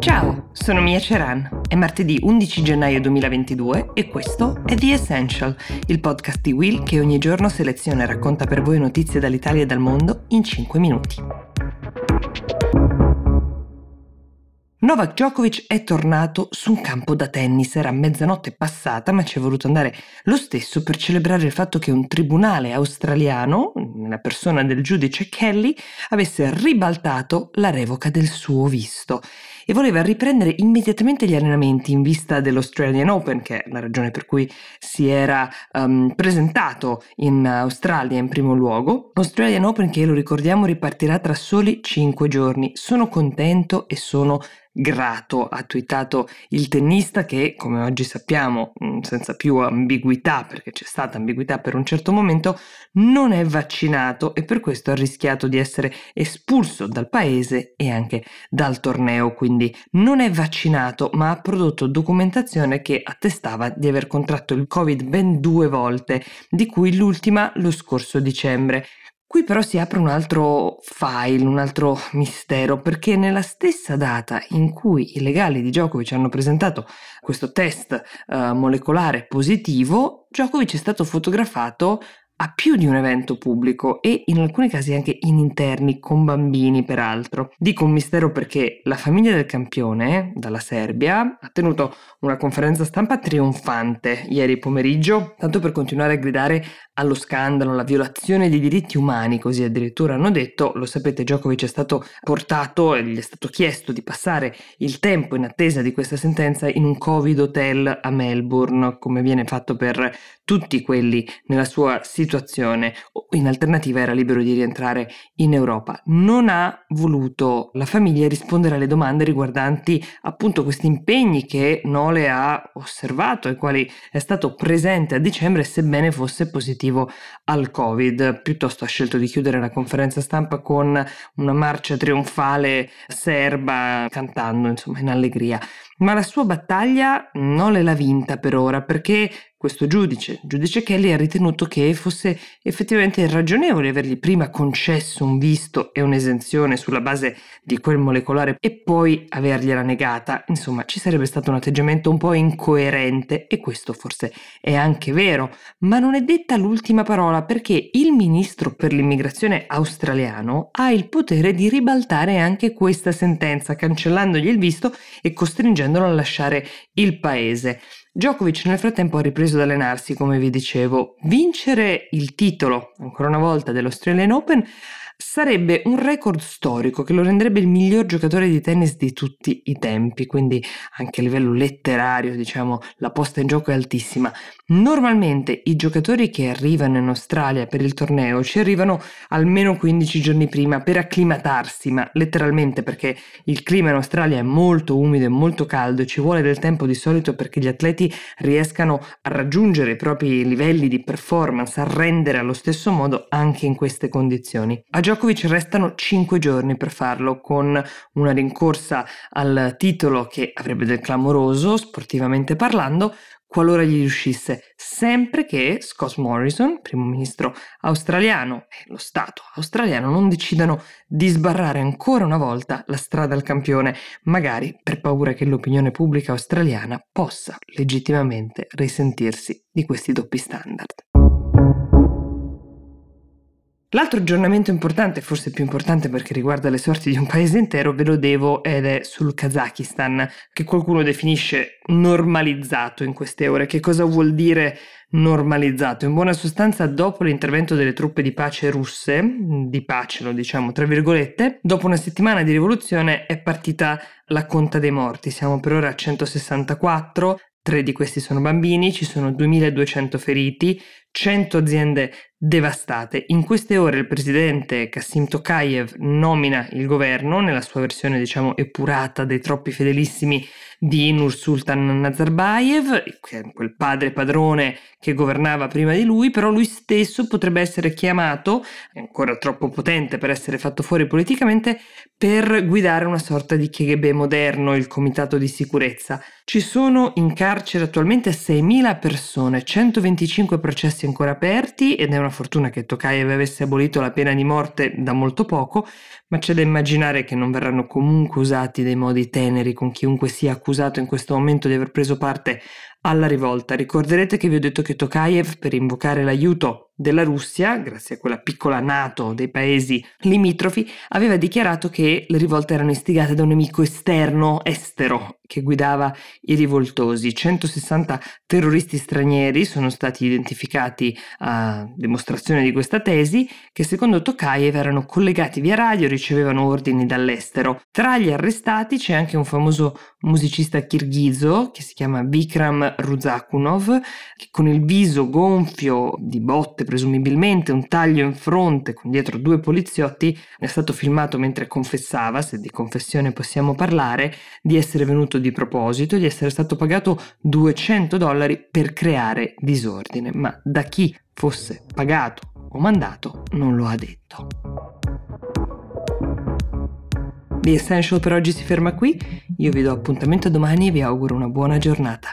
Ciao, sono Mia Ceran. È martedì 11 gennaio 2022 e questo è The Essential, il podcast di Will che ogni giorno seleziona e racconta per voi notizie dall'Italia e dal mondo in 5 minuti. Novak Djokovic è tornato su un campo da tennis, era mezzanotte passata ma ci è voluto andare lo stesso per celebrare il fatto che un tribunale australiano, nella persona del giudice Kelly, avesse ribaltato la revoca del suo visto e voleva riprendere immediatamente gli allenamenti in vista dell'Australian Open, che è la ragione per cui si era um, presentato in Australia in primo luogo. L'Australian Open che lo ricordiamo ripartirà tra soli 5 giorni. Sono contento e sono grato, ha twittato il tennista che, come oggi sappiamo, mm, senza più ambiguità, perché c'è stata ambiguità per un certo momento, non è vaccinato e per questo ha rischiato di essere espulso dal paese e anche dal torneo, quindi non è vaccinato, ma ha prodotto documentazione che attestava di aver contratto il Covid ben due volte, di cui l'ultima lo scorso dicembre. Qui però si apre un altro file, un altro mistero, perché nella stessa data in cui i legali di Djokovic hanno presentato questo test uh, molecolare positivo, Djokovic è stato fotografato a più di un evento pubblico e in alcuni casi anche in interni con bambini peraltro. Dico un mistero perché la famiglia del campione dalla Serbia ha tenuto una conferenza stampa trionfante ieri pomeriggio, tanto per continuare a gridare allo scandalo, alla violazione dei diritti umani, così addirittura hanno detto, lo sapete Djokovic è stato portato e gli è stato chiesto di passare il tempo in attesa di questa sentenza in un Covid hotel a Melbourne, come viene fatto per tutti quelli nella sua situazione, in alternativa era libero di rientrare in Europa. Non ha voluto la famiglia rispondere alle domande riguardanti appunto questi impegni che Nole ha osservato, ai quali è stato presente a dicembre, sebbene fosse positivo al Covid. Piuttosto ha scelto di chiudere la conferenza stampa con una marcia trionfale serba, cantando insomma in allegria. Ma la sua battaglia non l'ha vinta per ora perché questo giudice, giudice Kelly, ha ritenuto che fosse effettivamente ragionevole avergli prima concesso un visto e un'esenzione sulla base di quel molecolare e poi avergliela negata. Insomma, ci sarebbe stato un atteggiamento un po' incoerente e questo forse è anche vero, ma non è detta l'ultima parola perché il ministro per l'immigrazione australiano ha il potere di ribaltare anche questa sentenza, cancellandogli il visto e costringendolo a lasciare il paese. Djokovic nel frattempo ha ripreso ad allenarsi, come vi dicevo. Vincere il titolo, ancora una volta, dell'Australian Open sarebbe un record storico che lo renderebbe il miglior giocatore di tennis di tutti i tempi, quindi anche a livello letterario, diciamo, la posta in gioco è altissima. Normalmente i giocatori che arrivano in Australia per il torneo ci arrivano almeno 15 giorni prima per acclimatarsi, ma letteralmente perché il clima in Australia è molto umido e molto caldo e ci vuole del tempo di solito perché gli atleti riescano a raggiungere i propri livelli di performance, a rendere allo stesso modo anche in queste condizioni. A Djokovic restano 5 giorni per farlo con una rincorsa al titolo che avrebbe del clamoroso sportivamente parlando, qualora gli riuscisse, sempre che Scott Morrison, primo ministro australiano, e lo Stato australiano non decidano di sbarrare ancora una volta la strada al campione, magari per paura che l'opinione pubblica australiana possa legittimamente risentirsi di questi doppi standard. L'altro aggiornamento importante, forse più importante perché riguarda le sorti di un paese intero, ve lo devo ed è sul Kazakistan, che qualcuno definisce normalizzato in queste ore. Che cosa vuol dire normalizzato? In buona sostanza, dopo l'intervento delle truppe di pace russe, di pace lo diciamo tra virgolette, dopo una settimana di rivoluzione è partita la conta dei morti. Siamo per ora a 164, Tre di questi sono bambini, ci sono 2200 feriti, 100 aziende devastate. In queste ore il presidente Kassim Tokayev nomina il governo nella sua versione, diciamo, epurata dei troppi fedelissimi di Nursultan Nazarbayev, quel padre padrone che governava prima di lui, però lui stesso potrebbe essere chiamato, ancora troppo potente per essere fatto fuori politicamente, per guidare una sorta di KGB moderno, il comitato di sicurezza. Ci sono in carcere attualmente 6.000 persone, 125 processi processi ancora aperti ed è una fortuna che Tokayev avesse abolito la pena di morte da molto poco, ma c'è da immaginare che non verranno comunque usati dei modi teneri con chiunque sia accusato in questo momento di aver preso parte alla rivolta. Ricorderete che vi ho detto che Tokayev, per invocare l'aiuto della Russia, grazie a quella piccola NATO dei paesi limitrofi, aveva dichiarato che le rivolte erano istigate da un nemico esterno, estero, che guidava i rivoltosi. 160 terroristi stranieri sono stati identificati a dimostrazione di questa tesi, che secondo Tokayev erano collegati via radio ricevevano ordini dall'estero. Tra gli arrestati c'è anche un famoso musicista kirghizo che si chiama Vikram Ruzakunov, che con il viso gonfio di botte presumibilmente un taglio in fronte con dietro due poliziotti, è stato filmato mentre confessava, se di confessione possiamo parlare, di essere venuto di proposito, di essere stato pagato 200 dollari per creare disordine, ma da chi fosse pagato o mandato non lo ha detto. The Essential per oggi si ferma qui, io vi do appuntamento domani e vi auguro una buona giornata.